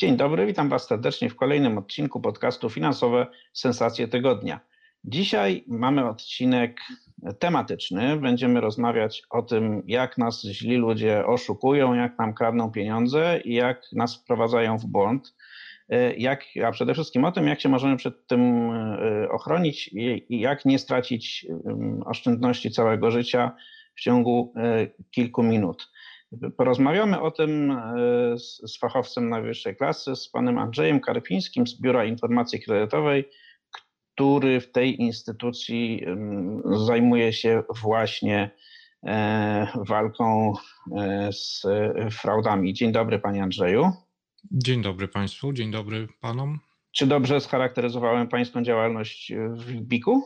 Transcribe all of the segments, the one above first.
Dzień dobry, witam Was serdecznie w kolejnym odcinku podcastu Finansowe Sensacje Tygodnia. Dzisiaj mamy odcinek tematyczny. Będziemy rozmawiać o tym, jak nas źli ludzie oszukują, jak nam kradną pieniądze i jak nas wprowadzają w błąd. Jak, a przede wszystkim o tym, jak się możemy przed tym e, ochronić i jak nie stracić oszczędności całego życia w ciągu e, kilku minut. Porozmawiamy o tym e, z, z fachowcem najwyższej klasy, z panem Andrzejem Karpińskim z Biura Informacji Kredytowej, który w tej instytucji zajmuje się właśnie e, walką e, z fraudami. Dzień dobry, panie Andrzeju. Dzień dobry państwu, dzień dobry panom. Czy dobrze scharakteryzowałem pańską działalność w BIK-u?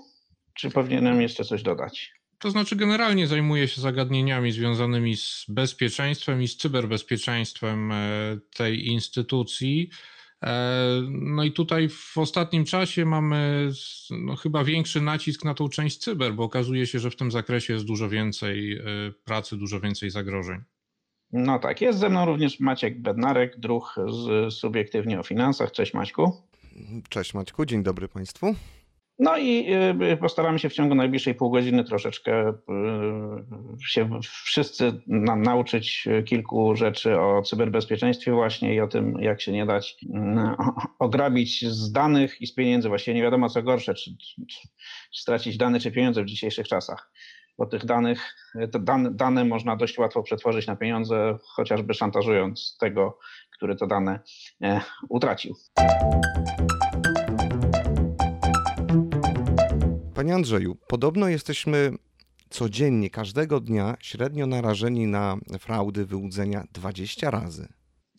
Czy powinienem jeszcze coś dodać? To znaczy, generalnie zajmuję się zagadnieniami związanymi z bezpieczeństwem i z cyberbezpieczeństwem e, tej instytucji. E, no i tutaj w ostatnim czasie mamy no, chyba większy nacisk na tą część cyber, bo okazuje się, że w tym zakresie jest dużo więcej e, pracy, dużo więcej zagrożeń. No tak, jest ze mną również Maciek Bednarek, druh z Subiektywnie o Finansach. Cześć Maćku. Cześć Maćku, dzień dobry Państwu. No i y, postaramy się w ciągu najbliższej pół godziny troszeczkę y, się wszyscy nauczyć kilku rzeczy o cyberbezpieczeństwie właśnie i o tym, jak się nie dać y, ograbić z danych i z pieniędzy. Właściwie nie wiadomo co gorsze, czy, stracić dane czy pieniądze w dzisiejszych czasach. Bo tych danych, dane, dane można dość łatwo przetworzyć na pieniądze, chociażby szantażując tego, który te dane e, utracił. Panie Andrzeju, podobno jesteśmy codziennie, każdego dnia średnio narażeni na fraudy, wyłudzenia 20 razy.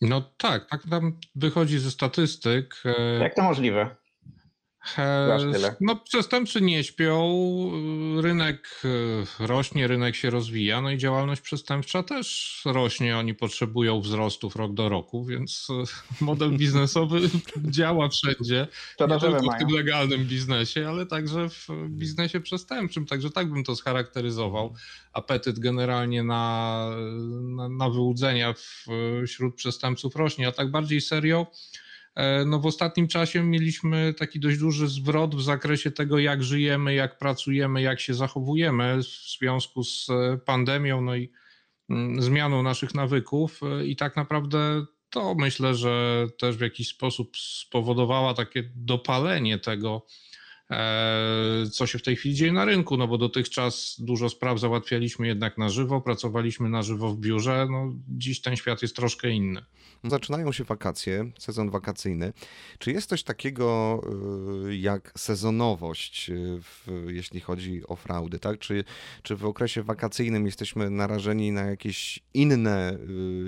No tak, tak nam wychodzi ze statystyk. E, Jak to możliwe? No, przestępcy nie śpią, rynek e, rośnie, rynek się rozwija, no i działalność przestępcza też rośnie. Oni potrzebują wzrostów rok do roku, więc e, model biznesowy działa wszędzie. Nie tylko w tym legalnym biznesie, ale także w biznesie przestępczym. Także tak bym to scharakteryzował. Apetyt generalnie na, na, na wyłudzenia wśród przestępców rośnie, a tak bardziej serio E, no w ostatnim czasie mieliśmy taki dość duży zwrot w zakresie tego, jak żyjemy, jak pracujemy, jak się zachowujemy w związku z e, pandemią, no i mm, zmianą naszych nawyków. E, I tak naprawdę to myślę, że też w jakiś sposób spowodowała takie dopalenie tego, co się w tej chwili dzieje na rynku, no bo dotychczas dużo spraw załatwialiśmy jednak na żywo, pracowaliśmy na żywo w biurze. No, dziś ten świat jest troszkę inny. Zaczynają się wakacje, sezon wakacyjny. Czy jest coś takiego y, jak sezonowość, y, w, jeśli chodzi o fraudy? Tak? Czy, czy w okresie wakacyjnym jesteśmy narażeni na jakieś inne,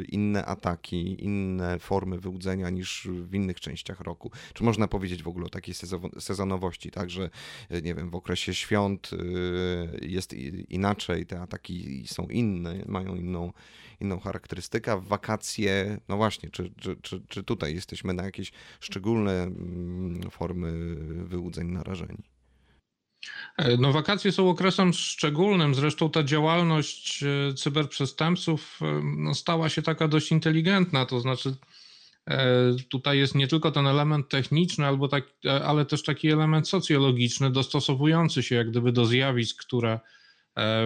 y, inne ataki, inne formy wyłudzenia niż w innych częściach roku? Czy można powiedzieć w ogóle o takiej sezonowości, tak? Że nie wiem, w okresie świąt jest inaczej, te ataki są inne, mają inną, inną charakterystykę, w wakacje, no właśnie, czy, czy, czy, czy tutaj jesteśmy na jakieś szczególne mm, formy wyłudzeń narażeni? E, no, wakacje są okresem szczególnym. Zresztą ta działalność e, cyberprzestępców e, no, stała się taka dość inteligentna. To znaczy, tutaj jest nie tylko ten element techniczny, albo tak, ale też taki element socjologiczny, dostosowujący się jak gdyby do zjawisk, które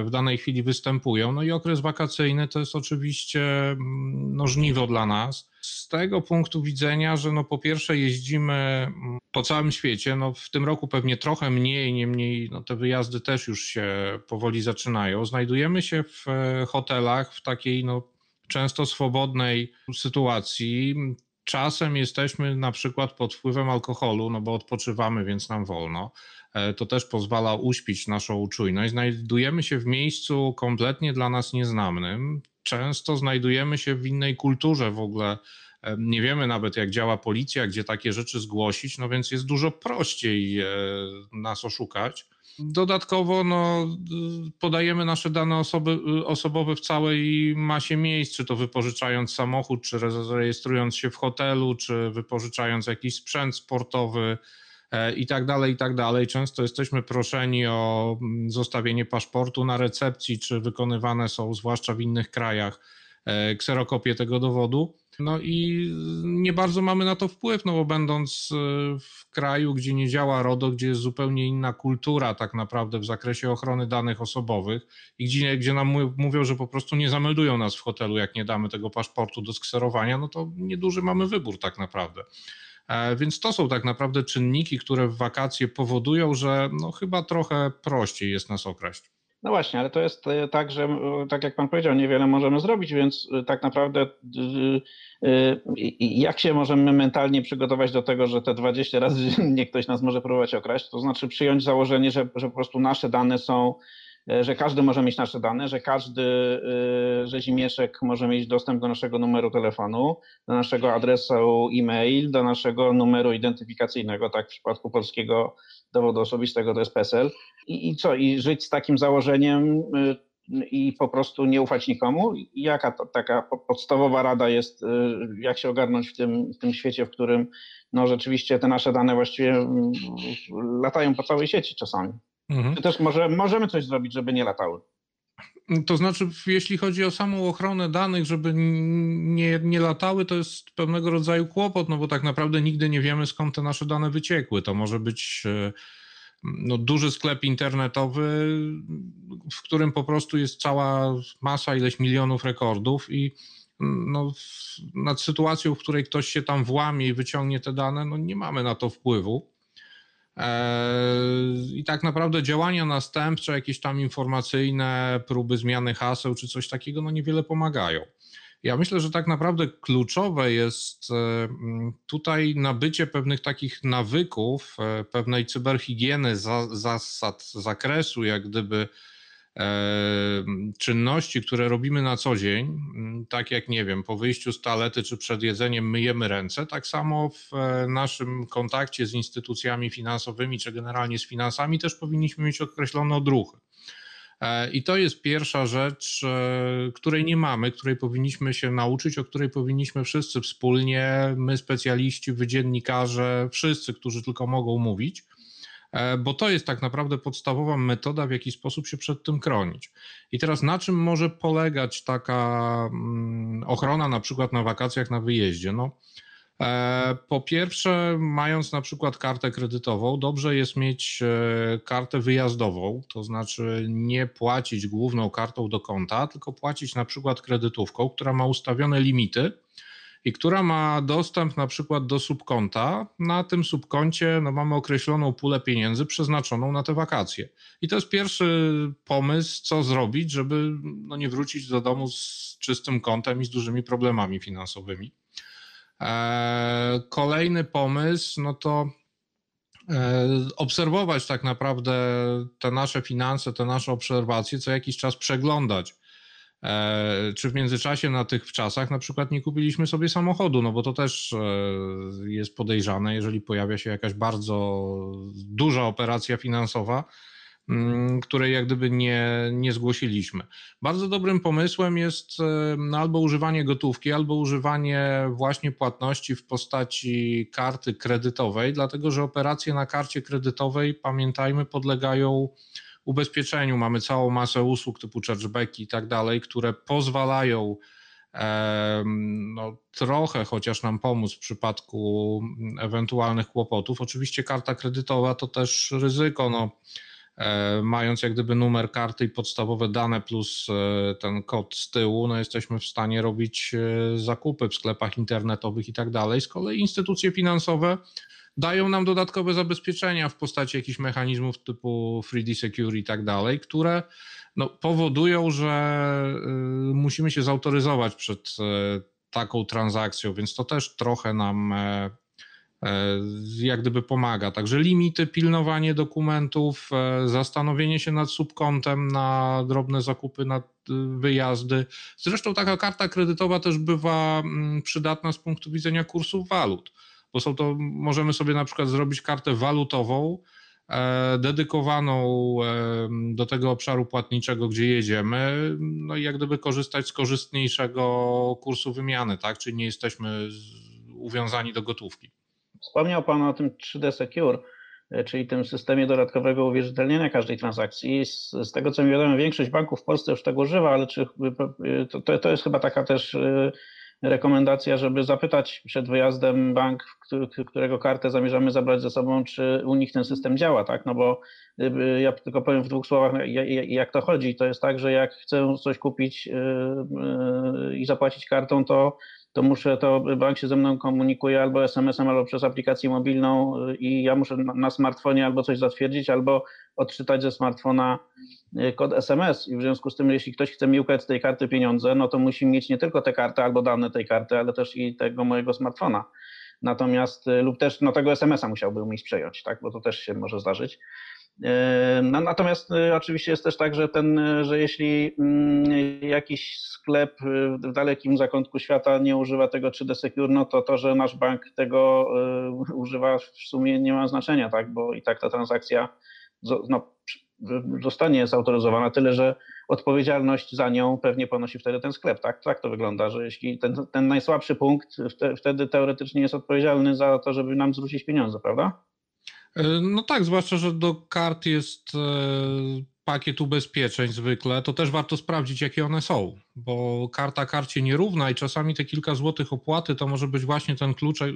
w danej chwili występują. No i okres wakacyjny to jest oczywiście mm, no, żniwo dla nas. Z tego punktu widzenia, że no po pierwsze jeździmy mm, po całym świecie, no w tym roku pewnie trochę mniej, niemniej no te wyjazdy też już się powoli zaczynają. Znajdujemy się w e, hotelach w takiej no często swobodnej sytuacji. Czasem jesteśmy na przykład pod wpływem alkoholu, no bo odpoczywamy, więc nam wolno. E, to też pozwala uśpić naszą czujność. Znajdujemy się w miejscu kompletnie dla nas nieznanym. często znajdujemy się w innej kulturze w ogóle. Nie wiemy nawet, jak działa policja, gdzie takie rzeczy zgłosić, no więc jest dużo prościej e, nas oszukać. Dodatkowo no, podajemy nasze dane osoby, osobowe w całej masie miejsc, czy to wypożyczając samochód, czy rejestrując się w hotelu, czy wypożyczając jakiś sprzęt sportowy e, i tak dalej, i tak dalej. Często jesteśmy proszeni o mm, zostawienie paszportu na recepcji, czy wykonywane są, zwłaszcza w innych krajach, kserokopie tego dowodu. No i nie bardzo mamy na to wpływ, no bo będąc e, w kraju, gdzie nie działa RODO, gdzie jest zupełnie inna kultura tak naprawdę w zakresie ochrony danych osobowych i gdzie, gdzie nam mówią, że po prostu nie zameldują nas w hotelu, jak nie damy tego paszportu do skserowania, no to nieduży mamy wybór tak naprawdę. E, więc to są tak naprawdę czynniki, które w wakacje powodują, że no chyba trochę prościej jest nas okraść. No właśnie, ale to jest e, tak, że tak jak pan powiedział, niewiele możemy zrobić, więc e, tak naprawdę e, jak się możemy mentalnie przygotować do tego, że te 20 razy nie ktoś nas może próbować okraść, to znaczy przyjąć założenie, że, że po prostu nasze dane są że każdy może mieć nasze dane, że każdy rzezimieszek może mieć dostęp do naszego numeru telefonu, do naszego adresu e-mail, do naszego numeru identyfikacyjnego, tak w przypadku polskiego dowodu osobistego to jest PESEL. I, I co, i żyć z takim założeniem y, i po prostu nie ufać nikomu? Jaka to, taka podstawowa rada jest, y, jak się ogarnąć w tym, w tym świecie, w którym no rzeczywiście te nasze dane właściwie mm, latają po całej sieci czasami? Mhm. Czy też może, możemy coś zrobić, żeby nie latały? To znaczy, jeśli chodzi o samą ochronę danych, żeby nie, nie latały, to jest pewnego rodzaju kłopot, no bo tak naprawdę nigdy nie wiemy, skąd te nasze dane wyciekły. To może być e, no, duży sklep internetowy, w którym po prostu jest cała masa, ileś milionów rekordów i no, nad sytuacją, w której ktoś się tam włamie i wyciągnie te dane, no nie mamy na to wpływu. Eee, I tak naprawdę działania następcze, jakieś tam informacyjne, próby zmiany haseł czy coś takiego, no niewiele pomagają. Ja myślę, że tak naprawdę kluczowe jest e, tutaj nabycie pewnych takich nawyków, e, pewnej cyberhigieny, zasad zakresu, jak gdyby czynności, które robimy na co dzień, tak jak nie wiem, po wyjściu z toalety czy przed jedzeniem myjemy ręce, tak samo w e, naszym kontakcie z instytucjami finansowymi czy generalnie z finansami też powinniśmy mieć określone odruchy. E, I to jest pierwsza rzecz, e, której nie mamy, której powinniśmy się nauczyć, o której powinniśmy wszyscy wspólnie, my specjaliści, wydziennikarze, wszyscy, którzy tylko mogą mówić, bo to jest tak naprawdę podstawowa metoda, w jaki sposób się przed tym chronić. I teraz na czym może polegać taka mm, ochrona na przykład na wakacjach, na wyjeździe? No, e, po pierwsze, mając na przykład kartę kredytową, dobrze jest mieć e, kartę wyjazdową, to znaczy nie płacić główną kartą do konta, tylko płacić na przykład kredytówką, która ma ustawione limity i która ma dostęp na przykład do subkonta. Na tym subkoncie no, mamy określoną pulę pieniędzy przeznaczoną na te wakacje. I to jest pierwszy pomysł, co zrobić, żeby no, nie wrócić do domu z czystym kontem i z dużymi problemami finansowymi. Eee, kolejny pomysł, no to e, obserwować tak naprawdę te nasze finanse, te nasze obserwacje, co jakiś czas przeglądać E, czy w międzyczasie na tych wczasach na przykład nie kupiliśmy sobie samochodu, no bo to też e, jest podejrzane, jeżeli pojawia się jakaś bardzo duża operacja finansowa, mm, której jak gdyby nie, nie zgłosiliśmy. Bardzo dobrym pomysłem jest e, albo używanie gotówki, albo używanie właśnie płatności w postaci karty kredytowej, dlatego że operacje na karcie kredytowej, pamiętajmy, podlegają ubezpieczeniu mamy całą masę usług typu chargebacki i tak dalej, które pozwalają no, trochę chociaż nam pomóc w przypadku ewentualnych kłopotów. Oczywiście karta kredytowa to też ryzyko. No, e, mając jak gdyby numer karty i podstawowe dane plus e, ten kod z tyłu, no jesteśmy w stanie robić e, zakupy w sklepach internetowych i tak dalej. Z kolei instytucje finansowe dają nam dodatkowe zabezpieczenia w postaci jakichś mechanizmów typu 3D Secure i tak dalej, które no, powodują, że y, musimy się zautoryzować przed y, taką transakcją, więc to też trochę nam e, jak gdyby pomaga. Także limity, pilnowanie dokumentów, zastanowienie się nad subkontem na drobne zakupy, na wyjazdy. Zresztą taka karta kredytowa też bywa mm, przydatna z punktu widzenia kursów walut, bo są to, możemy sobie na przykład zrobić kartę walutową, E, dedykowaną e, do tego obszaru płatniczego, gdzie jedziemy, no i jak gdyby korzystać z korzystniejszego kursu wymiany, tak? Czyli nie jesteśmy uwiązani do gotówki. Wspomniał Pan o tym 3D Secure, e, czyli tym systemie dodatkowego uwierzytelnienia każdej transakcji. Z, z, tego co mi wiadomo, większość banków w Polsce już tego używa, ale czy to, to jest chyba taka też rekomendacja, żeby zapytać przed wyjazdem bank, którego kartę zamierzamy zabrać ze sobą, czy u nich ten system działa, tak? No bo y, ja tylko powiem w dwóch słowach, jak to chodzi. To jest tak, że jak chcę coś kupić y, y, i zapłacić kartą, to to muszę, to bank się ze mną komunikuje albo SMS-em, albo przez aplikację mobilną i ja muszę na smartfonie albo coś zatwierdzić, albo odczytać ze smartfona Y, kod SMS i w związku z tym, jeśli ktoś chce mi ukradł z tej karty pieniądze, no to musi mieć nie tylko tę kartę albo dane tej karty, ale też i tego mojego smartfona. Natomiast y, lub też no, tego SMS-a musiałby umieć przejąć, tak? bo to też się może zdarzyć. Y, no, natomiast oczywiście jest też tak, że, ten, że jeśli mm, jakiś sklep w dalekim zakątku świata nie używa tego 3D Secure, no to to, że nasz bank tego używa w sumie nie ma znaczenia, tak? bo i tak ta transakcja no, zostanie zautoryzowana, tyle że odpowiedzialność za nią pewnie ponosi wtedy ten sklep. Tak, tak to wygląda, że jeśli ten, ten najsłabszy punkt wtedy teoretycznie jest odpowiedzialny za to, żeby nam zwrócić pieniądze, prawda? E, no tak, zwłaszcza, że do kart jest e, pakiet ubezpieczeń zwykle, to też warto sprawdzić, jakie one są, bo karta karcie nierówna i czasami te kilka złotych opłaty to może być właśnie ten kluczek,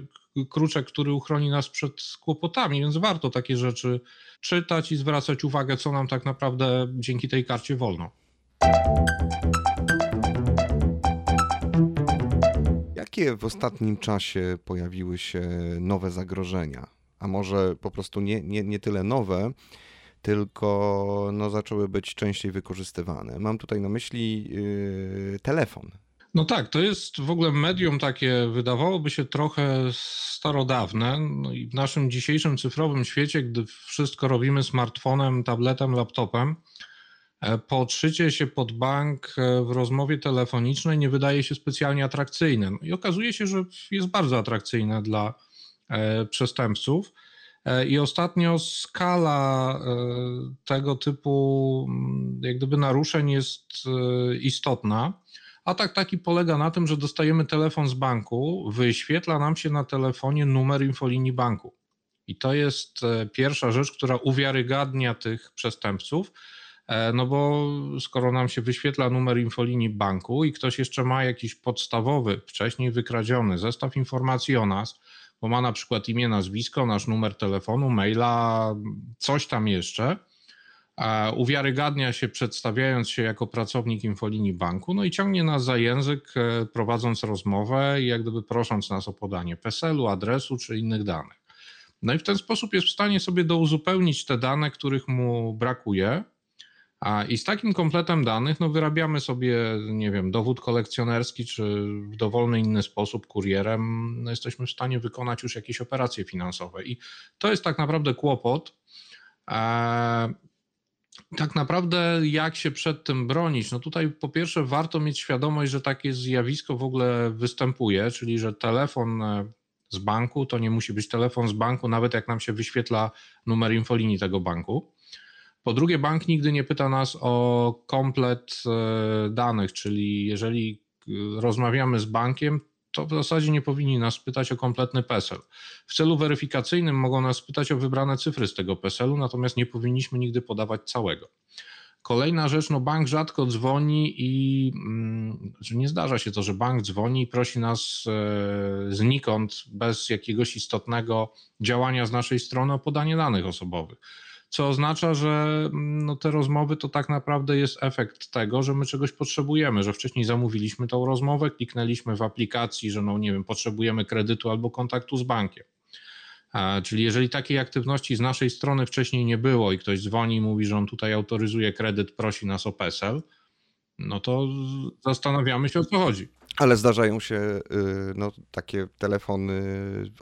kruczek, który uchroni nas przed kłopotami, więc warto takie rzeczy czytać i zwracać uwagę, co nam tak naprawdę dzięki tej karcie wolno. Jakie w ostatnim czasie pojawiły się nowe zagrożenia? A może po prostu nie, nie, nie tyle nowe, tylko no, zaczęły być częściej wykorzystywane. Mam tutaj na myśli yy, telefon. No tak, to jest w ogóle medium takie, wydawałoby się trochę starodawne. No i w naszym dzisiejszym cyfrowym świecie, gdy wszystko robimy smartfonem, tabletem, laptopem, e, podszycie się pod bank e, w rozmowie telefonicznej nie wydaje się specjalnie atrakcyjne. No i okazuje się, że jest bardzo atrakcyjne dla e, przestępców. I ostatnio skala tego typu mm, jak gdyby naruszeń jest istotna. Atak taki polega na tym, że dostajemy telefon z banku, wyświetla nam się na telefonie numer infolinii banku. I to jest e, pierwsza rzecz, która uwiarygadnia tych przestępców, e, no bo skoro nam się wyświetla numer infolinii banku i ktoś jeszcze ma jakiś podstawowy, wcześniej wykradziony zestaw informacji o nas, bo ma na przykład imię, nazwisko, nasz numer telefonu, maila, coś tam jeszcze, uwiarygadnia się przedstawiając się jako pracownik infolinii banku, no i ciągnie nas za język, e, prowadząc rozmowę i jak gdyby prosząc nas o podanie PESEL-u, adresu czy innych danych. No i w ten sposób jest w stanie sobie douzupełnić te dane, których mu brakuje. A, I z takim kompletem danych no, wyrabiamy sobie, nie wiem, dowód kolekcjonerski, czy w dowolny inny sposób kurierem no, jesteśmy w stanie wykonać już jakieś operacje finansowe. I to jest tak naprawdę kłopot. E, tak naprawdę jak się przed tym bronić? No tutaj po pierwsze warto mieć świadomość, że takie zjawisko w ogóle występuje, czyli że telefon e, z banku to nie musi być telefon z banku, nawet jak nam się wyświetla numer infolinii tego banku. Po drugie, bank nigdy nie pyta nas o komplet e, danych, czyli jeżeli e, rozmawiamy z bankiem, to w zasadzie nie powinni nas pytać o kompletny PESEL. W celu weryfikacyjnym mogą nas pytać o wybrane cyfry z tego PESEL-u, natomiast nie powinniśmy nigdy podawać całego. Kolejna rzecz, no bank rzadko dzwoni i mm, nie zdarza się to, że bank dzwoni i prosi nas e, znikąd, bez jakiegoś istotnego działania z naszej strony o podanie danych osobowych co oznacza, że mm, no, te rozmowy to tak naprawdę jest efekt tego, że my czegoś potrzebujemy, że wcześniej zamówiliśmy tą rozmowę, kliknęliśmy w aplikacji, że no nie wiem, potrzebujemy kredytu albo kontaktu z bankiem. Czyli jeżeli takiej aktywności z naszej strony wcześniej nie było i ktoś dzwoni i mówi, że on tutaj autoryzuje kredyt, prosi nas o PESEL, no to zastanawiamy się o co chodzi. Ale zdarzają się y, no, takie telefony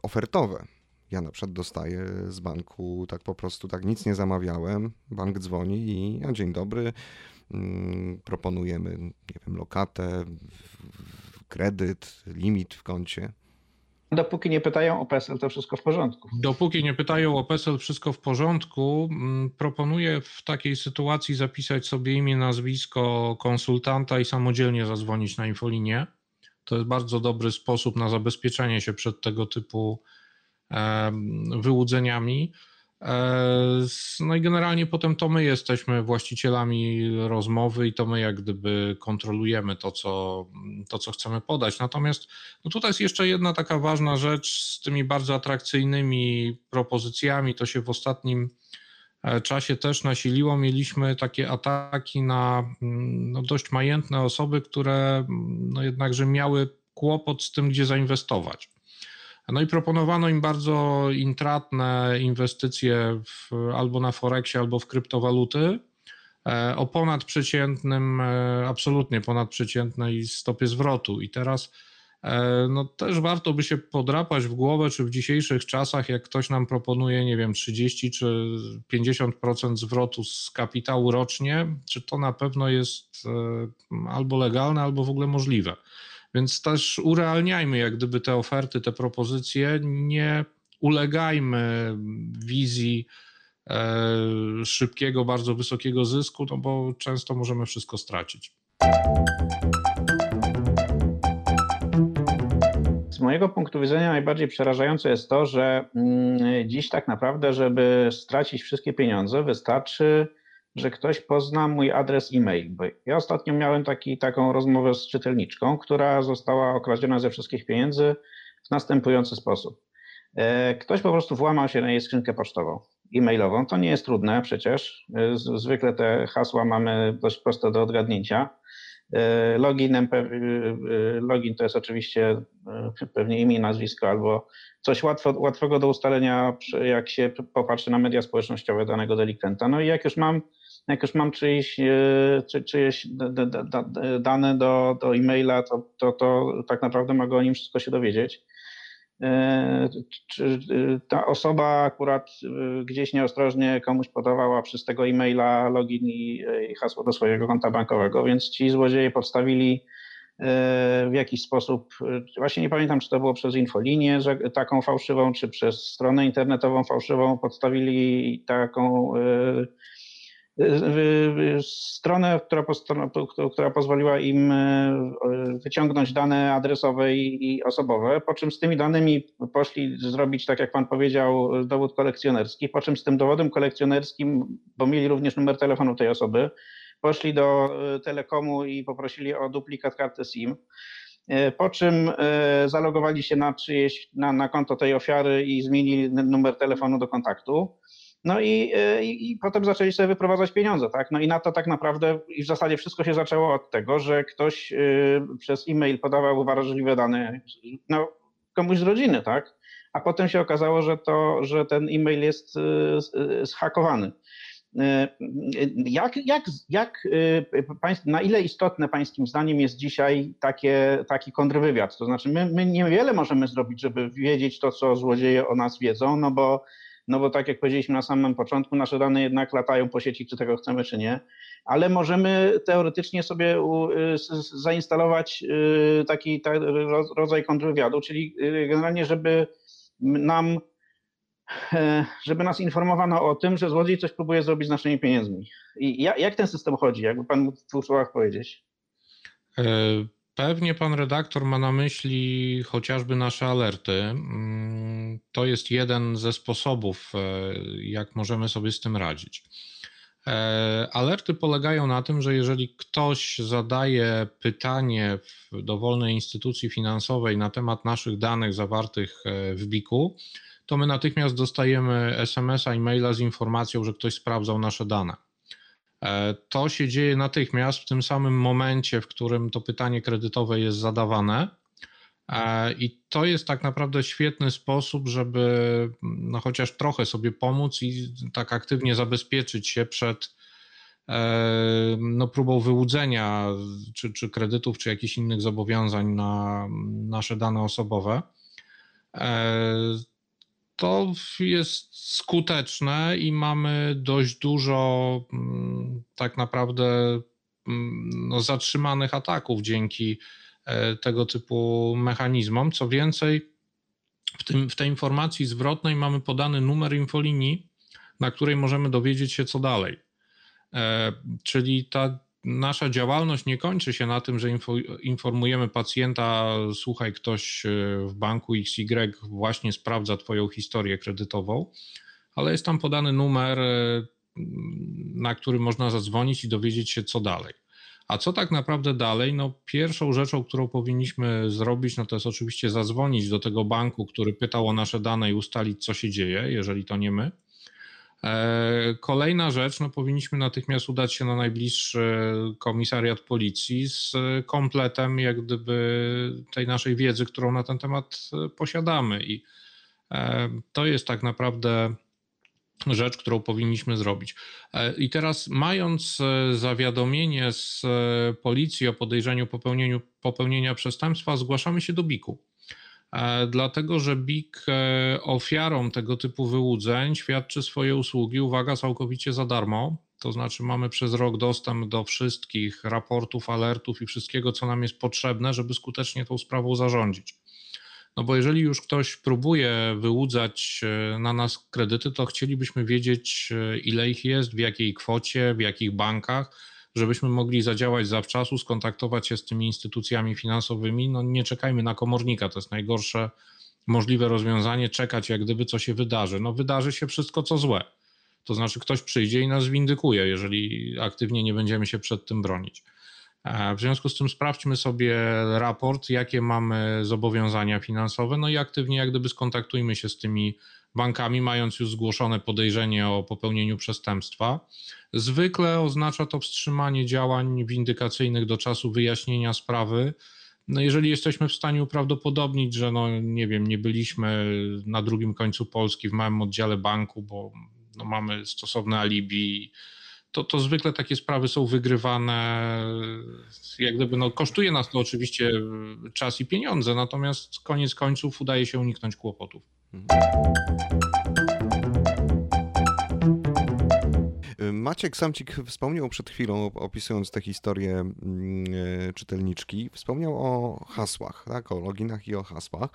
ofertowe ja na przykład dostaję z banku tak po prostu, tak nic nie zamawiałem, bank dzwoni i no, dzień dobry, mm, proponujemy, nie wiem, lokatę, kredyt, limit w koncie. Dopóki nie pytają o PESEL, to wszystko w porządku. Dopóki nie pytają o PESEL, wszystko w porządku. Mm, proponuję w takiej sytuacji zapisać sobie imię, nazwisko konsultanta i samodzielnie zadzwonić na infolinię. To jest bardzo dobry sposób na zabezpieczenie się przed tego typu wyłudzeniami. E, no i generalnie potem to my jesteśmy właścicielami rozmowy i to my jak gdyby kontrolujemy to, co, to, co chcemy podać. Natomiast no tutaj jest jeszcze jedna taka ważna rzecz z tymi bardzo atrakcyjnymi propozycjami. To się w ostatnim e, czasie też nasiliło. Mieliśmy takie ataki na mm, no, dość majętne osoby, które mm, no, jednakże miały kłopot z tym, gdzie zainwestować. No i proponowano im bardzo intratne inwestycje w, albo na Forexie, albo w kryptowaluty e, o ponadprzeciętnym, e, absolutnie ponadprzeciętnej stopie zwrotu. I teraz e, no też warto by się podrapać w głowę, czy w dzisiejszych czasach, jak ktoś nam proponuje, nie wiem, 30 czy 50% zwrotu z kapitału rocznie, czy to na pewno jest albo legalne, albo w ogóle możliwe. Więc też urealniajmy jak gdyby te oferty, te propozycje, nie ulegajmy wizji e, szybkiego, bardzo wysokiego zysku, no bo często możemy wszystko stracić. Z mojego punktu widzenia najbardziej przerażające jest to, że mm, dziś tak naprawdę, żeby stracić wszystkie pieniądze, wystarczy że ktoś pozna mój adres e-mail. Bo ja ostatnio miałem taki, taką rozmowę z czytelniczką, która została okradziona ze wszystkich pieniędzy w następujący sposób. E, ktoś po prostu włamał się na jej skrzynkę pocztową, e-mailową. To nie jest trudne przecież. E, zwykle te hasła mamy dość proste do odgadnięcia. E, loginem, login to jest oczywiście pewnie imię, nazwisko albo coś łatwo, łatwego do ustalenia, jak się popatrzy na media społecznościowe danego delikwenta. No i jak już mam jak już mam czyjeś, e, czy, czyjeś dane do, do e-maila, to, to, to tak naprawdę mogę o nim wszystko się dowiedzieć. E, czy ta osoba akurat e, gdzieś nieostrożnie komuś podawała przez tego e-maila login i, hasło do swojego konta bankowego, więc ci złodzieje podstawili w jakiś sposób, właśnie nie pamiętam, czy to było przez infolinię taką fałszywą, czy przez stronę internetową fałszywą, podstawili taką stronę, która, która pozwoliła im e, wyciągnąć dane adresowe i osobowe, po czym z tymi danymi poszli zrobić, tak jak pan powiedział, dowód kolekcjonerski, po czym z tym dowodem kolekcjonerskim, bo mieli również numer telefonu tej osoby, poszli do e, telekomu i poprosili o duplikat karty SIM. E, po czym zalogowali się na, czyjeś, na, na konto tej ofiary i zmienili numer telefonu do kontaktu. No i, e, i, i, potem zaczęli sobie wyprowadzać pieniądze, tak? No i na to tak naprawdę w zasadzie wszystko się zaczęło od tego, że ktoś y, przez e-mail podawał wrażliwe dane no, komuś z rodziny, tak? A potem się okazało, że, to, że ten e-mail jest y, zhakowany. Jak, jak, jak na ile istotne Pańskim zdaniem jest dzisiaj takie, taki kontrwywiad? To znaczy, my, my niewiele możemy zrobić, żeby wiedzieć to, co złodzieje o nas wiedzą, no bo no bo tak jak powiedzieliśmy na samym początku, nasze dane jednak latają po sieci, czy tego chcemy, czy nie, ale możemy teoretycznie sobie y, zainstalować y, taki rodzaj kontrwywiadu, czyli y, generalnie, żeby nam e, żeby nas informowano o tym, że złodziej coś próbuje zrobić z naszymi pieniędzmi. I jak ten system chodzi? Jakby pan mógł w dwóch słowach powiedzieć? Pewnie pan redaktor ma na myśli chociażby nasze alerty. Mm, to jest jeden ze sposobów, e, jak możemy sobie z tym radzić. E, alerty polegają na tym, że jeżeli ktoś zadaje pytanie w dowolnej instytucji finansowej na temat naszych danych zawartych e, w BIK-u, to my natychmiast dostajemy SMS-a, e-maila z informacją, że ktoś sprawdzał nasze dane. E, to się dzieje natychmiast w tym samym momencie, w którym to pytanie kredytowe jest zadawane. E, I to jest tak naprawdę świetny sposób, żeby no chociaż trochę sobie pomóc i tak aktywnie zabezpieczyć się przed e, no, próbą wyłudzenia czy, czy kredytów, czy jakichś innych zobowiązań na nasze dane osobowe. To jest skuteczne i mamy dość dużo mm, tak naprawdę mm, no, zatrzymanych ataków dzięki e, tego typu mechanizmom. Co więcej, w, tym, w tej informacji zwrotnej mamy podany numer infolinii, na której możemy dowiedzieć się, co dalej. E, czyli ta nasza działalność nie kończy się na tym, że info, informujemy pacjenta, słuchaj, ktoś e, w banku XY właśnie sprawdza Twoją historię kredytową, ale jest tam podany numer, e, na który można zadzwonić i dowiedzieć się, co dalej. A co tak naprawdę dalej? No, pierwszą rzeczą, którą powinniśmy zrobić, no to jest oczywiście zadzwonić do tego banku, który pytał o nasze dane i ustalić, co się dzieje, jeżeli to nie my. E, kolejna rzecz, no powinniśmy natychmiast udać się na najbliższy komisariat policji z kompletem jak gdyby tej naszej wiedzy, którą na ten temat posiadamy i e, to jest tak naprawdę rzecz, którą powinniśmy zrobić. E, I teraz, mając zawiadomienie z policji o podejrzeniu popełnienia przestępstwa, zgłaszamy się do BIK-u. E, dlatego że BIK e, ofiarą tego typu wyłudzeń świadczy swoje usługi, uwaga, całkowicie za darmo. To znaczy mamy przez rok dostęp do wszystkich raportów, alertów i wszystkiego, co nam jest potrzebne, żeby skutecznie tą sprawą zarządzić. No bo jeżeli już ktoś próbuje wyłudzać e, na nas kredyty, to chcielibyśmy wiedzieć, ile ich jest, w jakiej kwocie, w jakich bankach, żebyśmy mogli zadziałać zawczasu, skontaktować się z tymi instytucjami finansowymi. No nie czekajmy na komornika, to jest najgorsze możliwe rozwiązanie, czekać jak gdyby co się wydarzy. No wydarzy się wszystko co złe. To znaczy ktoś przyjdzie i nas windykuje, jeżeli aktywnie nie będziemy się przed tym bronić. E, w związku z tym sprawdźmy sobie raport, jakie mamy zobowiązania finansowe, no i aktywnie jak gdyby skontaktujmy się z tymi bankami, mając już zgłoszone podejrzenie o popełnieniu przestępstwa. Zwykle oznacza to wstrzymanie działań windykacyjnych do czasu wyjaśnienia sprawy. No jeżeli jesteśmy w stanie uprawdopodobnić, że no nie wiem, nie byliśmy na drugim końcu Polski w małym oddziale banku, bo no mamy stosowne alibi, to, to zwykle takie sprawy są wygrywane. Jak gdyby, no, kosztuje nas to oczywiście czas i pieniądze, natomiast koniec końców udaje się uniknąć kłopotów. Maciek Samcik wspomniał przed chwilą, opisując tę historię mm, e, czytelniczki, wspomniał o hasłach, tak, o loginach i o hasłach.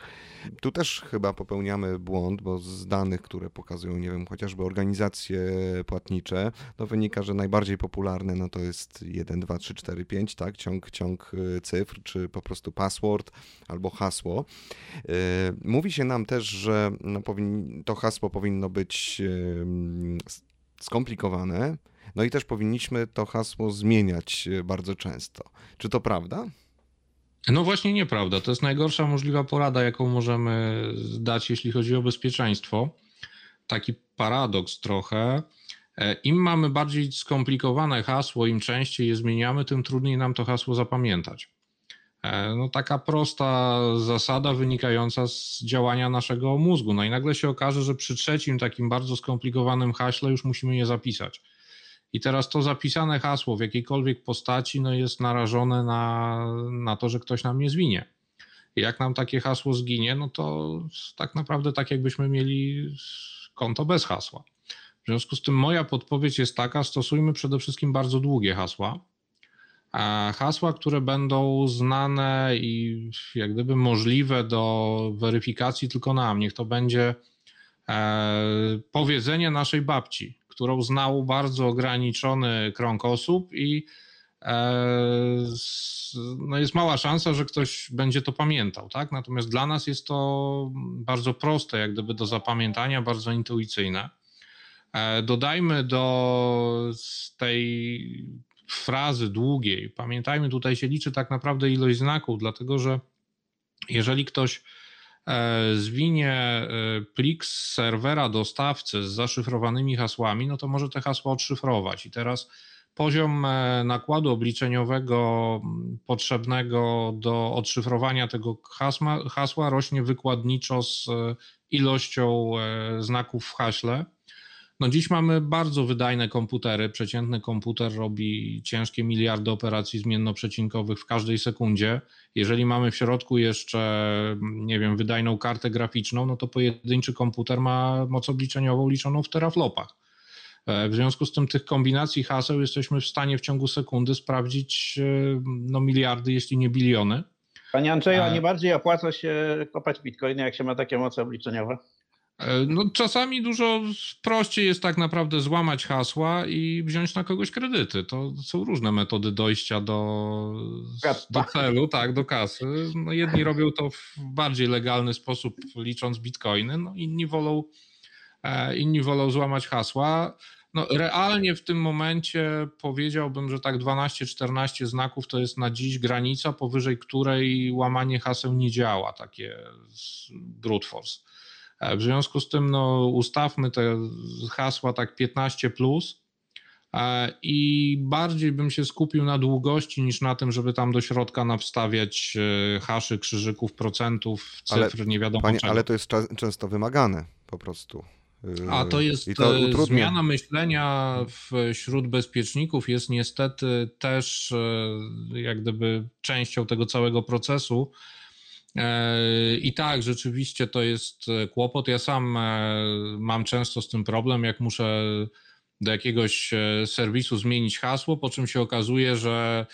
Tu też chyba popełniamy błąd, bo z danych, które pokazują, nie wiem, chociażby organizacje płatnicze, no wynika, że najbardziej popularne no to jest 1, 2, 3, 4, 5, tak, ciąg, ciąg e, cyfr, czy po prostu password albo hasło. E, mówi się nam też, że no, to hasło powinno być skomplikowane. No i też powinniśmy to hasło zmieniać e, bardzo często. Czy to prawda? No właśnie nieprawda. To jest najgorsza możliwa porada, jaką możemy dać, jeśli chodzi o bezpieczeństwo. Taki paradoks trochę. E, Im mamy bardziej skomplikowane hasło, im częściej je zmieniamy, tym trudniej nam to hasło zapamiętać. E, no taka prosta zasada wynikająca z działania naszego mózgu. No i nagle się okaże, że przy trzecim takim bardzo skomplikowanym haśle już musimy je zapisać. I teraz to zapisane hasło w jakiejkolwiek postaci no jest narażone na, na to, że ktoś nam nie zwinie. I jak nam takie hasło zginie, no to tak naprawdę tak jakbyśmy mieli konto bez hasła. W związku z tym moja podpowiedź jest taka, stosujmy przede wszystkim bardzo długie hasła, hasła, które będą znane i jak gdyby możliwe do weryfikacji tylko nam. Niech to będzie e, powiedzenie naszej babci, którą znał bardzo ograniczony krąg osób i e, no jest mała szansa, że ktoś będzie to pamiętał, tak? Natomiast dla nas jest to bardzo proste, jak gdyby do zapamiętania, bardzo intuicyjne. E, dodajmy do tej frazy długiej. Pamiętajmy, tutaj się liczy tak naprawdę ilość znaków, dlatego że jeżeli ktoś e, zwinie e, plik z serwera dostawcy z zaszyfrowanymi hasłami, no to może te hasła odszyfrować. I teraz poziom e, nakładu obliczeniowego potrzebnego do odszyfrowania tego hasła, hasła rośnie wykładniczo z ilością znaków w haśle. No dziś mamy bardzo wydajne komputery. Przeciętny komputer robi ciężkie miliardy operacji zmiennoprzecinkowych w każdej sekundzie. Jeżeli mamy w środku jeszcze, nie wiem, wydajną kartę graficzną, no to pojedynczy komputer ma moc obliczeniową liczoną w teraflopach. E, w związku z tym tych kombinacji haseł jesteśmy w stanie w ciągu sekundy sprawdzić e, no, miliardy, jeśli nie biliony. Panie Andrzeju, a nie bardziej opłaca się kopać bitcoiny, jak się ma takie moce obliczeniowe? E, no, czasami dużo prościej jest tak naprawdę złamać hasła i wziąć na kogoś kredyty. To są różne metody dojścia do, do celu, tak, do kasy. No, jedni robią to w bardziej legalny sposób, licząc bitcoiny, no, inni, wolą, e, inni wolą złamać hasła. No, realnie w tym momencie powiedziałbym, że tak 12-14 znaków to jest na dziś granica, powyżej której łamanie haseł nie działa, takie brute force. E, w związku z tym no, ustawmy te hasła tak 15 plus e, i bardziej bym się skupił na długości niż na tym, żeby tam do środka nawstawiać e, haszy, krzyżyków, procentów, cyfr, ale, nie wiadomo panie, czego. Ale to jest często wymagane po prostu. A to jest to zmiana myślenia wśród bezpieczników jest niestety też jak gdyby częścią tego całego procesu, E, I tak, rzeczywiście to jest e, kłopot. Ja sam e, mam często z tym problem, jak muszę do jakiegoś serwisu zmienić hasło, po czym się okazuje, że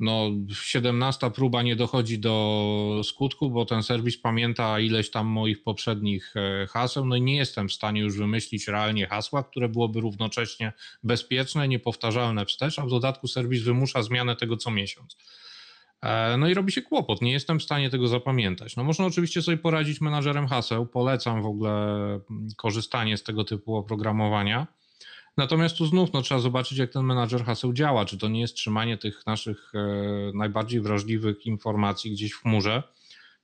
no 17 próba nie dochodzi do skutku, bo ten serwis pamięta ileś tam moich poprzednich haseł, no i nie jestem w stanie już wymyślić realnie hasła, które byłoby równocześnie bezpieczne, niepowtarzalne wstecz, a w dodatku serwis wymusza zmianę tego co miesiąc. E, no i robi się kłopot, nie jestem w stanie tego zapamiętać. No można oczywiście sobie poradzić menadżerem haseł, polecam w ogóle mm, korzystanie z tego typu oprogramowania. Natomiast tu znów no, trzeba zobaczyć, jak ten menadżer haseł działa. Czy to nie jest trzymanie tych naszych e, najbardziej wrażliwych informacji gdzieś w chmurze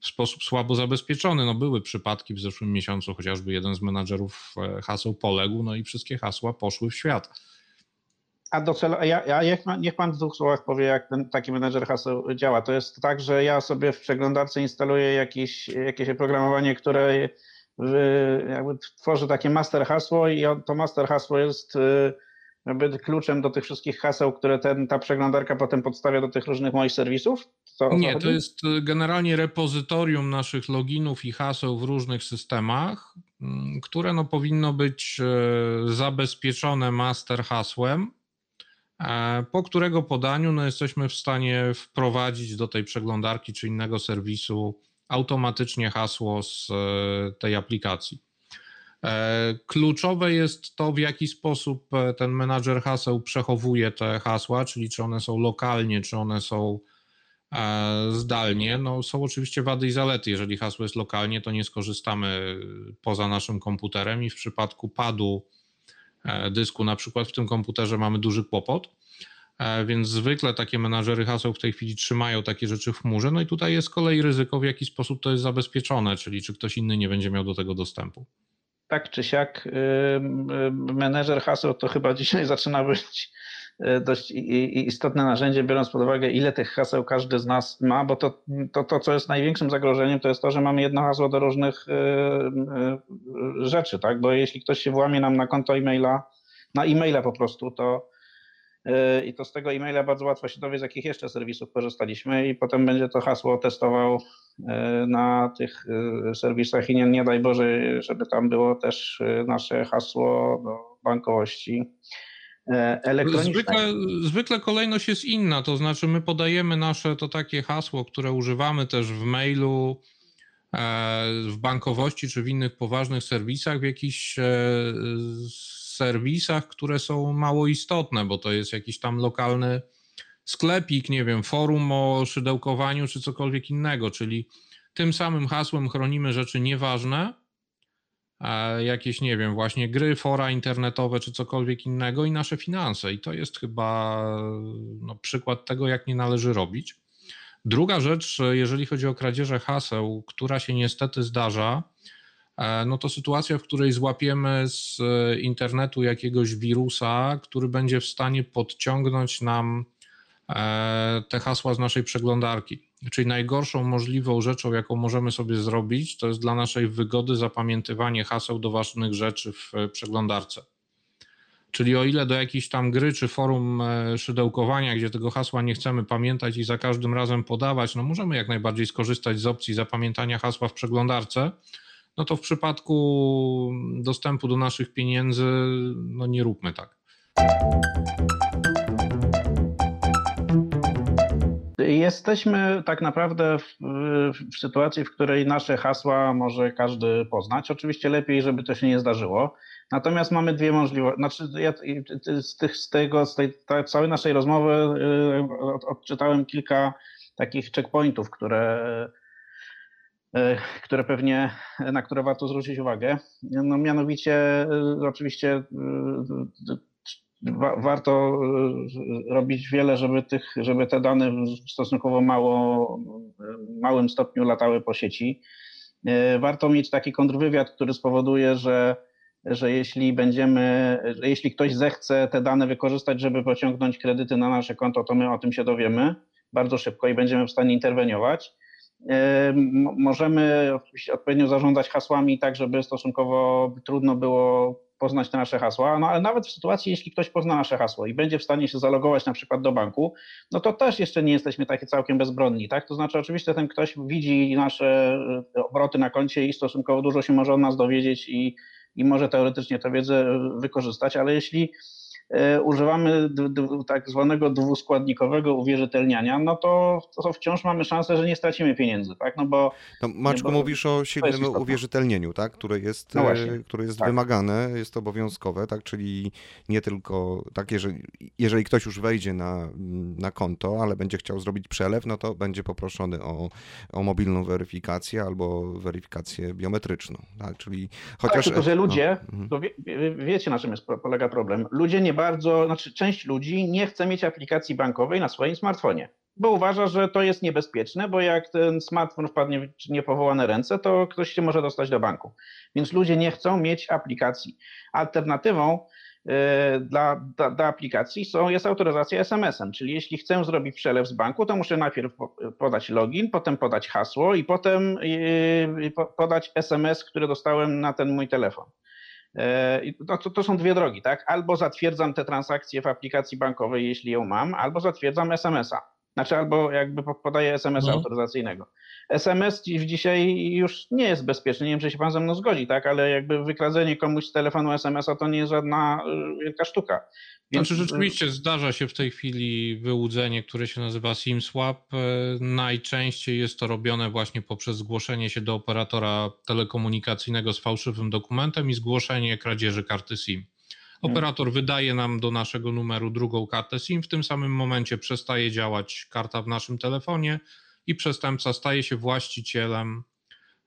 w sposób słabo zabezpieczony. No, były przypadki w zeszłym miesiącu, chociażby jeden z menadżerów e, haseł poległ, no i wszystkie hasła poszły w świat. A, docel, a, ja, a niech, niech pan w dwóch słowach powie, jak ten taki menedżer haseł działa. To jest tak, że ja sobie w przeglądarce instaluję jakieś, jakieś oprogramowanie, które jakby tworzy takie master hasło i to master hasło jest y, jakby kluczem do tych wszystkich haseł, które ten, ta przeglądarka potem podstawia do tych różnych moich serwisów? To Nie, to jest y, generalnie repozytorium naszych loginów i haseł w różnych systemach, mm, które no powinno być y, zabezpieczone master hasłem po którego podaniu no, jesteśmy w stanie wprowadzić do tej przeglądarki czy innego serwisu automatycznie hasło z e, tej aplikacji. E, kluczowe jest to, w jaki sposób ten menadżer haseł przechowuje te hasła, czyli czy one są lokalnie, czy one są zdalnie. No, są oczywiście wady i zalety. Jeżeli hasło jest lokalnie, to nie skorzystamy poza naszym komputerem i w przypadku padu E, dysku. Na przykład w tym komputerze mamy duży kłopot, e, więc zwykle takie menażery haseł w tej chwili trzymają takie rzeczy w chmurze. No i tutaj jest z kolei ryzyko, w jaki sposób to jest zabezpieczone, czyli czy ktoś inny nie będzie miał do tego dostępu. Tak czy siak, menedżer haseł to chyba dzisiaj zaczyna być E, dość istotne narzędzie, biorąc pod uwagę, ile tych haseł każdy z nas ma, bo to, to, to co jest największym zagrożeniem, to jest to, że mamy jedno hasło do różnych e, e, rzeczy, tak? Bo jeśli ktoś się włamie nam na konto e-maila, na e-maila po prostu, to i to z tego e-maila bardzo łatwo się dowie, z jakich jeszcze serwisów korzystaliśmy i potem będzie to hasło testował na tych serwisach i nie, nie daj Boże, żeby tam było też nasze hasło do bankowości elektronicznej. Zwykle, zwykle kolejność jest inna, to znaczy my podajemy nasze to takie hasło, które używamy też w mailu, e, w bankowości czy w innych poważnych serwisach, w jakichś e, serwisach, które są mało istotne, bo to jest jakiś tam lokalny sklepik, nie wiem, forum o szydełkowaniu czy cokolwiek innego, czyli tym samym hasłem chronimy rzeczy nieważne, jakieś, nie wiem, właśnie gry, fora internetowe czy cokolwiek innego i nasze finanse. I to jest chyba no, przykład tego, jak nie należy robić. Druga rzecz, jeżeli chodzi o kradzieże haseł, która się niestety zdarza, e, no to sytuacja, w której złapiemy z internetu jakiegoś wirusa, który będzie w stanie podciągnąć nam e, te hasła z naszej przeglądarki. Czyli najgorszą możliwą rzeczą, jaką możemy sobie zrobić, to jest dla naszej wygody zapamiętywanie haseł do ważnych rzeczy w przeglądarce. Czyli o ile do jakiejś tam gry czy forum e, szydełkowania, gdzie tego hasła nie chcemy pamiętać i za każdym razem podawać, no możemy jak najbardziej skorzystać z opcji zapamiętania hasła w przeglądarce, no to w przypadku dostępu do naszych pieniędzy, no nie róbmy tak. Jesteśmy tak naprawdę w, w, sytuacji, w której nasze hasła może każdy poznać. Oczywiście lepiej, żeby to się nie zdarzyło. Natomiast mamy dwie możliwości. Znaczy, ja z, tych, z tego, z tej całej naszej rozmowy y, odczytałem kilka takich checkpointów, które, y, które pewnie, na które warto zwrócić uwagę. No mianowicie y, oczywiście wa warto robić wiele, żeby, tych, żeby te dane w stosunkowo mało, małym stopniu latały po sieci. Warto mieć taki kontrwywiad, który spowoduje, że że jeśli będziemy, że jeśli ktoś zechce te dane wykorzystać, żeby pociągnąć kredyty na nasze konto, to my o tym się dowiemy bardzo szybko i będziemy w stanie interweniować. Możemy odpowiednio zarządzać hasłami tak, żeby stosunkowo trudno było poznać te nasze hasła, no ale nawet w sytuacji, jeśli ktoś pozna nasze hasło i będzie w stanie się zalogować na przykład do banku, no to też jeszcze nie jesteśmy takie całkiem bezbronni, tak? To znaczy oczywiście ten ktoś widzi nasze obroty na koncie i stosunkowo dużo się może od nas dowiedzieć i i może teoretycznie tę wiedzę wykorzystać, ale jeśli e, używamy tak zwanego dwuskładnikowego uwierzytelniania, no to, to wciąż mamy szansę, że nie stracimy pieniędzy, tak? No bo... To Maczku, bo, mówisz o silnym uwierzytelnieniu, tak? Które jest, no które jest tak. wymagane, jest obowiązkowe, tak? Czyli nie tylko tak, jeżeli, jeżeli ktoś już wejdzie na, na konto, ale będzie chciał zrobić przelew, no to będzie poproszony o, o mobilną weryfikację albo weryfikację biometryczną, tak? Czyli chociaż... Tak, tylko, że ludzie, no, mhm. wie, wiecie na czym jest, polega problem, ludzie nie bardzo, znaczy część ludzi nie chce mieć aplikacji bankowej na swoim smartfonie, bo uważa, że to jest niebezpieczne, bo jak ten smartfon wpadnie w niepowołane ręce, to ktoś się może dostać do banku. Więc ludzie nie chcą mieć aplikacji. Alternatywą e, dla, dla, dla, aplikacji są, jest autoryzacja SMS-em, czyli jeśli chcę zrobić przelew z banku, to muszę najpierw podać login, potem podać hasło i potem e, podać SMS, który dostałem na ten mój telefon. E, no to, to są dwie drogi, tak? Albo zatwierdzam te transakcje w aplikacji bankowej, jeśli ją mam, albo zatwierdzam SMS-a. Znaczy, albo jakby podaję SMS no. autoryzacyjnego. SMS dzisiaj już nie jest bezpieczny. Nie wiem, czy się pan ze mną zgodzi, tak? Ale jakby wykradzenie komuś z telefonu SMS-a to nie jest żadna y, wielka sztuka. Więc... Znaczy rzeczywiście zdarza się w tej chwili wyłudzenie, które się nazywa SIM swap. E, najczęściej jest to robione właśnie poprzez zgłoszenie się do operatora telekomunikacyjnego z fałszywym dokumentem i zgłoszenie kradzieży karty SIM. Operator wydaje nam do naszego numeru drugą kartę SIM, w tym samym momencie przestaje działać karta w naszym telefonie i przestępca staje się właścicielem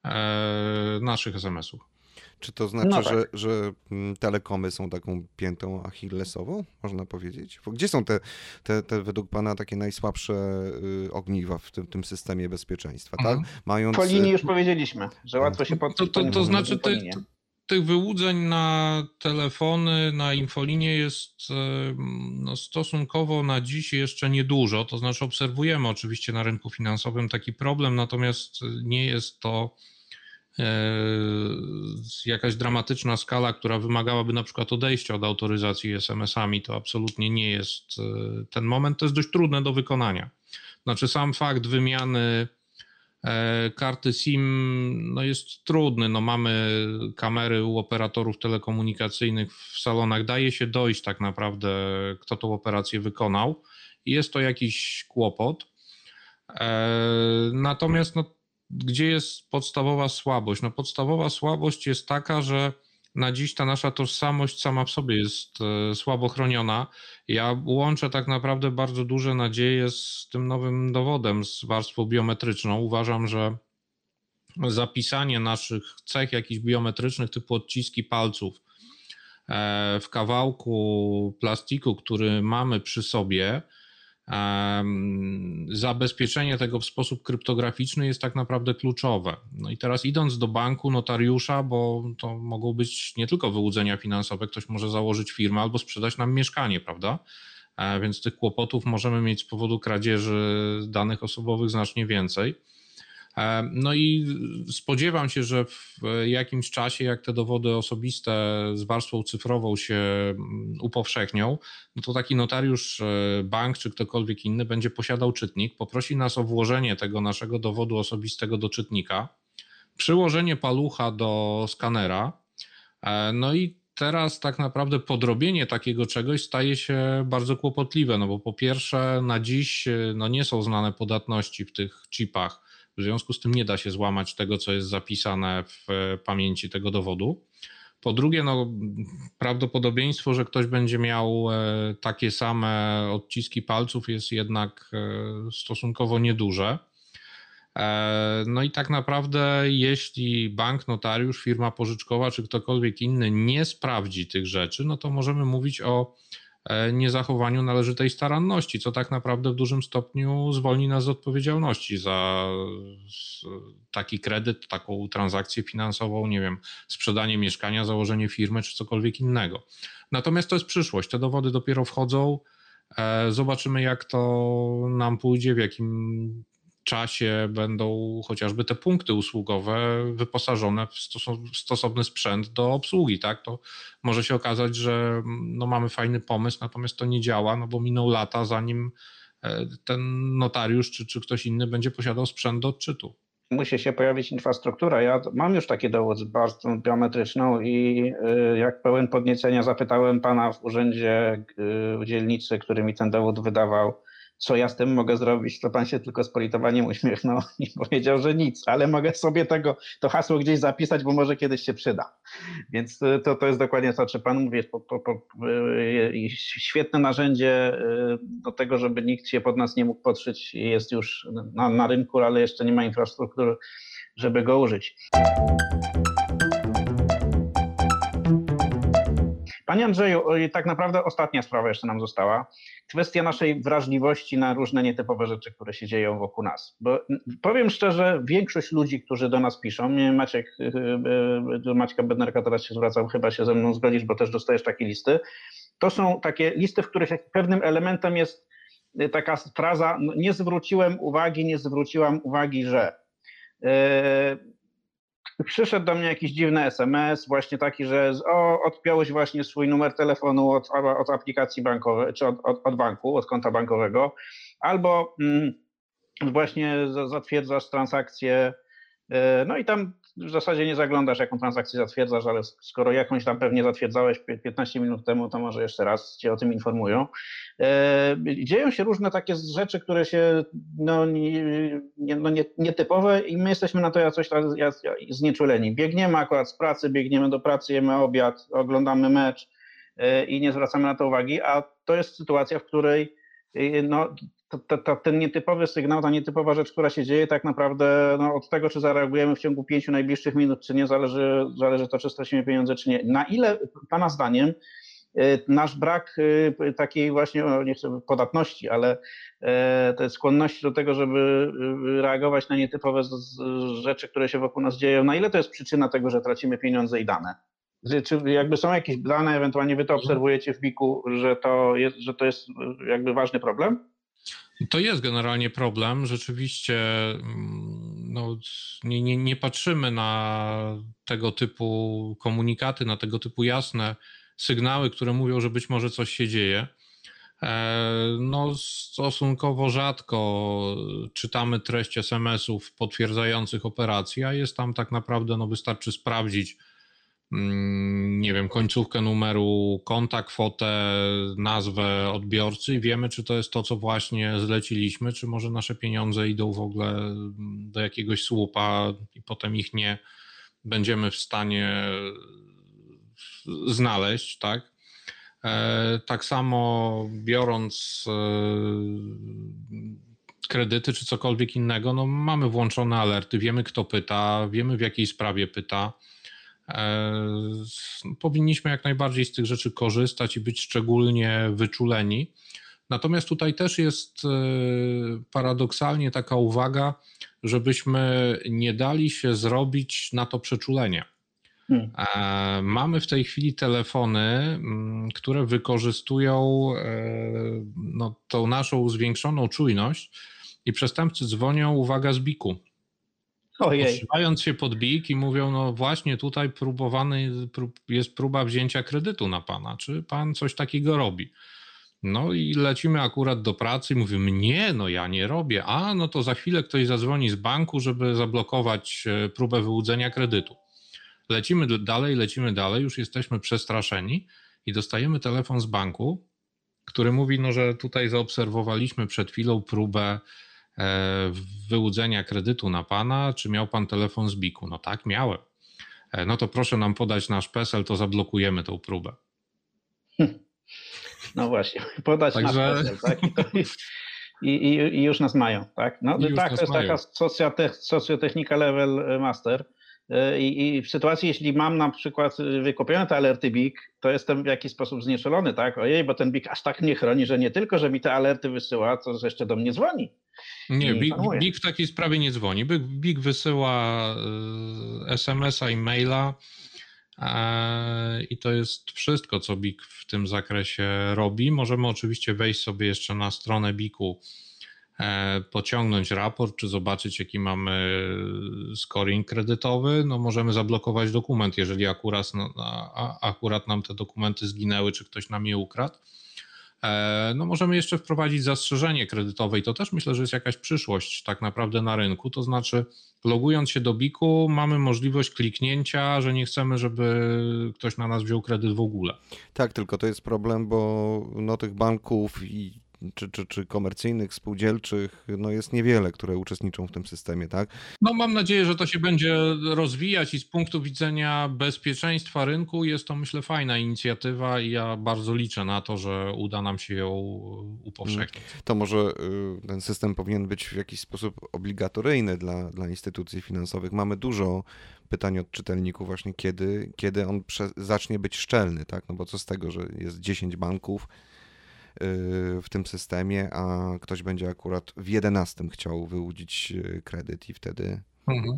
e, naszych SMS-ów. Czy to znaczy, no tak. że, że mm, telekomy są taką piętą achillesową, można powiedzieć? Gdzie są te, te, te według Pana takie najsłabsze y, ogniwa w tym, tym systemie bezpieczeństwa? Tak? Mhm. Mając... Po linii już powiedzieliśmy, że łatwo się pod... To, to, to znaczy, te, tych wyłudzeń na telefony, na infolinię jest e, no, stosunkowo na dziś jeszcze niedużo. To znaczy, obserwujemy oczywiście na rynku finansowym taki problem, natomiast nie jest to e, jakaś dramatyczna skala, która wymagałaby na przykład odejścia od autoryzacji SMS-ami. To absolutnie nie jest e, ten moment. To jest dość trudne do wykonania. Znaczy, sam fakt wymiany karty SIM no jest trudny. No mamy kamery u operatorów telekomunikacyjnych w salonach. Daje się dojść tak naprawdę, kto tą operację wykonał. Jest to jakiś kłopot. E, natomiast no, gdzie jest podstawowa słabość? No, podstawowa słabość jest taka, że na dziś ta nasza tożsamość sama w sobie jest e, słabo chroniona. Ja łączę tak naprawdę bardzo duże nadzieje z tym nowym dowodem, z warstwą biometryczną. Uważam, że zapisanie naszych cech jakichś biometrycznych typu odciski palców e, w kawałku plastiku, który mamy przy sobie, zabezpieczenie tego w sposób kryptograficzny jest tak naprawdę kluczowe. No i teraz idąc do banku, notariusza, bo to mogą być nie tylko wyłudzenia finansowe, ktoś może założyć firmę albo sprzedać nam mieszkanie, prawda? E, więc tych kłopotów możemy mieć z powodu kradzieży danych osobowych znacznie więcej. E, no i spodziewam się, że w jakimś czasie, jak te dowody osobiste z warstwą cyfrową się mm, upowszechnią, no to taki notariusz, e, bank czy ktokolwiek inny będzie posiadał czytnik, poprosi nas o włożenie tego naszego dowodu osobistego do czytnika, przyłożenie palucha do skanera, e, no i teraz tak naprawdę podrobienie takiego czegoś staje się bardzo kłopotliwe, no bo po pierwsze na dziś no nie są znane podatności w tych chipach, w związku z tym nie da się złamać tego, co jest zapisane w pamięci tego dowodu. Po drugie, no, prawdopodobieństwo, że ktoś będzie miał e, takie same odciski palców jest jednak e, stosunkowo nieduże. E, no i tak naprawdę, jeśli bank, notariusz, firma pożyczkowa czy ktokolwiek inny nie sprawdzi tych rzeczy, no to możemy mówić o E, niezachowaniu należytej staranności, co tak naprawdę w dużym stopniu zwolni nas z odpowiedzialności za taki kredyt, taką transakcję finansową, nie wiem, sprzedanie mieszkania, założenie firmy czy cokolwiek innego. Natomiast to jest przyszłość. Te dowody dopiero wchodzą. E, zobaczymy, jak to nam pójdzie, w jakim czasie będą chociażby te punkty usługowe wyposażone w, stosowny sprzęt do obsługi, tak? To może się okazać, że no mamy fajny pomysł, natomiast to nie działa, no bo miną lata, zanim e, ten notariusz czy, czy ktoś inny będzie posiadał sprzęt do odczytu. Musi się pojawić infrastruktura. Ja mam już taki dowód z bazą biometryczną i e, jak pełen podniecenia zapytałem pana w urzędzie w dzielnicy, który mi ten dowód wydawał, co ja z tym mogę zrobić, to pan się tylko z politowaniem uśmiechnął i powiedział, że nic, ale mogę sobie tego, to hasło gdzieś zapisać, bo może kiedyś się przyda. Więc y, to, to jest dokładnie to, czy pan mówi, jest po, po, po, y, świetne narzędzie y, do tego, żeby nikt się pod nas nie mógł podszyć, jest już na, na rynku, ale jeszcze nie ma infrastruktury, żeby go użyć. Panie Andrzeju, tak naprawdę ostatnia sprawa jeszcze nam została. Kwestia naszej wrażliwości na różne nietypowe rzeczy, które się dzieją wokół nas. Bo powiem szczerze, większość ludzi, którzy do nas piszą, Maciek, y, y, do Maćka Bednarka teraz się zwracam, chyba się ze mną zgodzisz, bo też dostajesz takie listy, to są takie listy, w których pewnym elementem jest y, taka fraza, no, nie zwróciłem uwagi, nie zwróciłam uwagi, że przyszedł do mnie jakiś dziwny SMS, właśnie taki, że o, odpiąłeś właśnie swój numer telefonu od, od aplikacji bankowej, czy od, od, od, banku, od konta bankowego, albo mm, właśnie zatwierdzasz transakcję, e, no i tam w zasadzie nie zaglądasz, jaką transakcję zatwierdzasz, ale skoro jakąś tam pewnie zatwierdzałeś 15 minut temu, to może jeszcze raz cię o tym informują. E, dzieją się różne takie rzeczy, które się no, nie, no, nie, nietypowe i my jesteśmy na to jakoś tak znieczuleni. Biegniemy akurat z pracy, biegniemy do pracy, jemy obiad, oglądamy mecz e, i nie zwracamy na to uwagi, a to jest sytuacja, w której e, no, ten nietypowy sygnał, ta nietypowa rzecz, która się dzieje, tak naprawdę no, od tego, czy zareagujemy w ciągu pięciu najbliższych minut, czy nie, zależy, zależy to, czy stracimy pieniądze, czy nie. Na ile Pana zdaniem y, nasz brak y, takiej właśnie, nie chcę podatności, ale e, tej skłonności do tego, żeby y, reagować na nietypowe rzeczy, które się wokół nas dzieją, na ile to jest przyczyna tego, że tracimy pieniądze i dane? Czy jakby są jakieś dane, ewentualnie wy to obserwujecie w BIK-u, że to jest, że to jest jakby ważny problem? To jest generalnie problem. Rzeczywiście mm, no, nie, nie, nie patrzymy na tego typu komunikaty, na tego typu jasne sygnały, które mówią, że być może coś się dzieje. E, no, stosunkowo rzadko czytamy treść SMS-ów potwierdzających operację, a jest tam tak naprawdę, no wystarczy sprawdzić, nie wiem, końcówkę numeru, konta, kwotę, nazwę odbiorcy i wiemy, czy to jest to, co właśnie zleciliśmy, czy może nasze pieniądze idą w ogóle do jakiegoś słupa i potem ich nie będziemy w stanie znaleźć, tak? E, tak samo biorąc e, kredyty czy cokolwiek innego, no mamy włączone alerty, wiemy kto pyta, wiemy w jakiej sprawie pyta powinniśmy jak najbardziej z tych rzeczy korzystać i być szczególnie wyczuleni. Natomiast tutaj też jest e, paradoksalnie taka uwaga, żebyśmy nie dali się zrobić na to przeczulenie. Hmm. E, mamy w tej chwili telefony, mm, które wykorzystują no, tą naszą zwiększoną czujność i przestępcy dzwonią, uwaga, z biku. Podszywając się pod BIK i mówią, no właśnie tutaj próbowany jest próba wzięcia kredytu na pana. Czy pan coś takiego robi? No i lecimy akurat do pracy i mówimy, nie, no ja nie robię. A, no to za chwilę ktoś zadzwoni z banku, żeby zablokować e, próbę wyłudzenia kredytu. Lecimy dalej, lecimy dalej, już jesteśmy przestraszeni i dostajemy telefon z banku, który mówi, no, że tutaj zaobserwowaliśmy przed chwilą próbę wyłudzenia kredytu na pana, czy miał pan telefon z Biku? No tak, miałem. E, no to proszę nam podać nasz PESEL, to zablokujemy tą próbę. No właśnie, podać Także... nasz PESEL, tak? I, i, I, już nas mają, tak? No tak, to jest mają. taka socjotechnika level master. E, I, I, w sytuacji, jeśli mam na przykład wykupione te alerty BIG, to jestem w jakiś sposób znieczulony, tak? Ojej, bo ten BIG aż tak mnie chroni, że nie tylko, że mi te alerty wysyła, to jeszcze do mnie dzwoni. Nie, BIG, BIG, w takiej sprawie nie dzwoni. BIG, BIG wysyła e, SMS-a i maila e, i to jest wszystko, co BIG w tym zakresie robi. Możemy oczywiście wejść sobie jeszcze na stronę BIG-u pociągnąć raport, czy zobaczyć, jaki mamy scoring kredytowy, no możemy zablokować dokument, jeżeli akurat, no, akurat nam te dokumenty zginęły, czy ktoś nam je ukradł. E, no możemy jeszcze wprowadzić zastrzeżenie kredytowe i to też myślę, że jest jakaś przyszłość tak naprawdę na rynku, to znaczy logując się do BIK-u mamy możliwość kliknięcia, że nie chcemy, żeby ktoś na nas wziął kredyt w ogóle. Tak, tylko to jest problem, bo no, tych banków i czy, czy, czy komercyjnych, spółdzielczych, no jest niewiele, które uczestniczą w tym systemie, tak? No mam nadzieję, że to się będzie rozwijać i z punktu widzenia bezpieczeństwa rynku jest to myślę fajna inicjatywa i ja bardzo liczę na to, że uda nam się ją upowszechnić. To może y, ten system powinien być w jakiś sposób obligatoryjny dla, dla instytucji finansowych. Mamy dużo pytań od czytelników właśnie, kiedy, kiedy on zacznie być szczelny, tak? No bo co z tego, że jest 10 banków, w tym systemie, a ktoś będzie akurat w 11 chciał wyłudzić y, kredyt i wtedy. Mhm.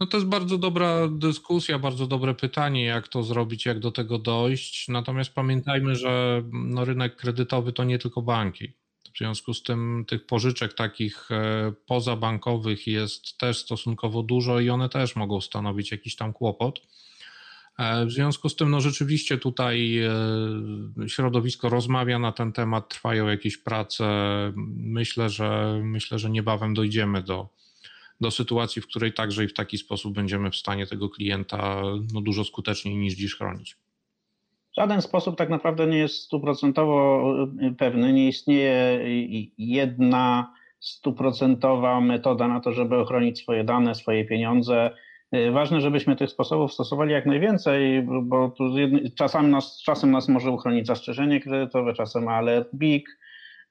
No to jest bardzo dobra dyskusja, bardzo dobre pytanie, jak to zrobić, jak do tego dojść. Natomiast pamiętajmy, że no, rynek kredytowy to nie tylko banki. W związku z tym tych pożyczek takich e, pozabankowych jest też stosunkowo dużo i one też mogą stanowić jakiś tam kłopot. E, w związku z tym, no rzeczywiście tutaj e, środowisko rozmawia na ten temat, trwają jakieś prace. Myślę, że myślę, że niebawem dojdziemy do, do sytuacji, w której także i w taki sposób będziemy w stanie tego klienta no, dużo skuteczniej niż dziś chronić. W żaden sposób tak naprawdę nie jest stuprocentowo e, pewny. Nie istnieje jedna stuprocentowa metoda na to, żeby ochronić swoje dane, swoje pieniądze ważne, żebyśmy tych sposobów stosowali jak najwięcej, bo tu czasami nas, czasem nas może uchronić zastrzeżenie kredytowe, czasem alert BIG,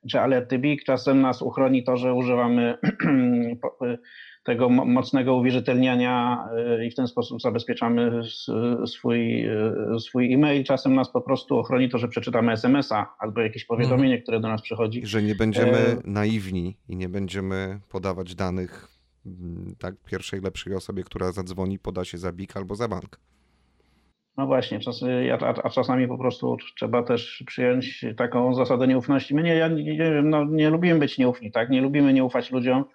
czy alerty BIG, czasem nas uchroni to, że używamy y, tego mocnego uwierzytelniania y, i w ten sposób zabezpieczamy swój, swój e-mail. Czasem nas po prostu ochroni to, że przeczytamy SMS-a albo jakieś powiadomienie, które do nas przychodzi. Że nie będziemy e... naiwni i nie będziemy podawać danych tak, pierwszej lepszej osobie, która zadzwoni, poda się za BIK albo za bank. No właśnie, czas, a, a, czasami po prostu trzeba też przyjąć taką zasadę nieufności. My nie, ja nie, no, nie lubimy być nieufni, tak? Nie lubimy nie ufać ludziom,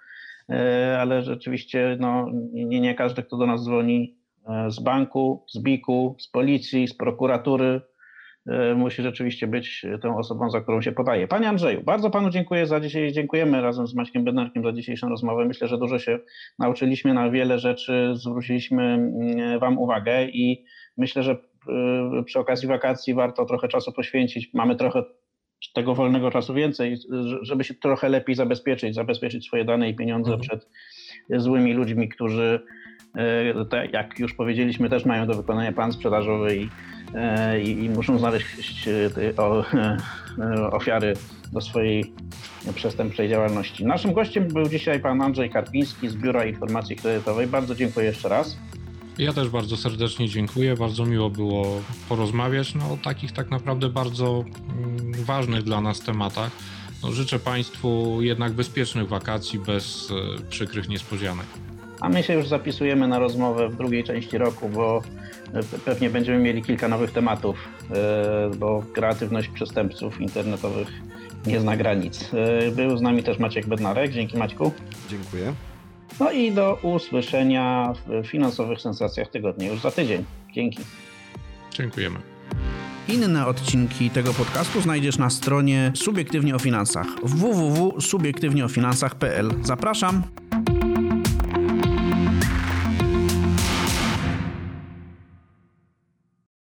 e, ale rzeczywiście no, nie, nie każdy, kto do nas dzwoni e, z banku, z BIK-u, z policji, z prokuratury, musi rzeczywiście być tą osobą, za którą się podaje. Panie Andrzeju, bardzo Panu dziękuję za dzisiaj, dziękujemy razem z Maćkiem Bednarkiem za dzisiejszą rozmowę. Myślę, że dużo się nauczyliśmy, na wiele rzeczy zwróciliśmy mm, Wam uwagę i myślę, że e, przy okazji wakacji warto trochę czasu poświęcić. Mamy trochę tego wolnego czasu więcej, żeby się trochę lepiej zabezpieczyć, zabezpieczyć swoje dane i pieniądze mhm. przed złymi ludźmi, którzy, e, jak już powiedzieliśmy, też mają do wykonania plan sprzedażowy i E, i, i muszą znaleźć e, o, e, ofiary do swojej przestępczej działalności. Naszym gościem był dzisiaj pan Andrzej Karpiński z Biura Informacji Kredytowej. Bardzo dziękuję jeszcze raz. Ja też bardzo serdecznie dziękuję. Bardzo miło było porozmawiać no, o takich tak naprawdę bardzo mm, ważnych dla nas tematach. No, życzę Państwu jednak bezpiecznych wakacji bez przykrych niespodzianek a my się już zapisujemy na rozmowę w drugiej części roku, bo e, pewnie będziemy mieli kilka nowych tematów, e, bo kreatywność przestępców internetowych nie zna granic. E, był z nami też Maciek Bednarek. Dzięki Maćku. Dziękuję. No i do usłyszenia w finansowych sensacjach tygodnia już za tydzień. Dzięki. Dziękujemy. Inne odcinki tego podcastu znajdziesz na stronie Subiektywnie o Finansach www.subiektywnieofinansach.pl. Zapraszam.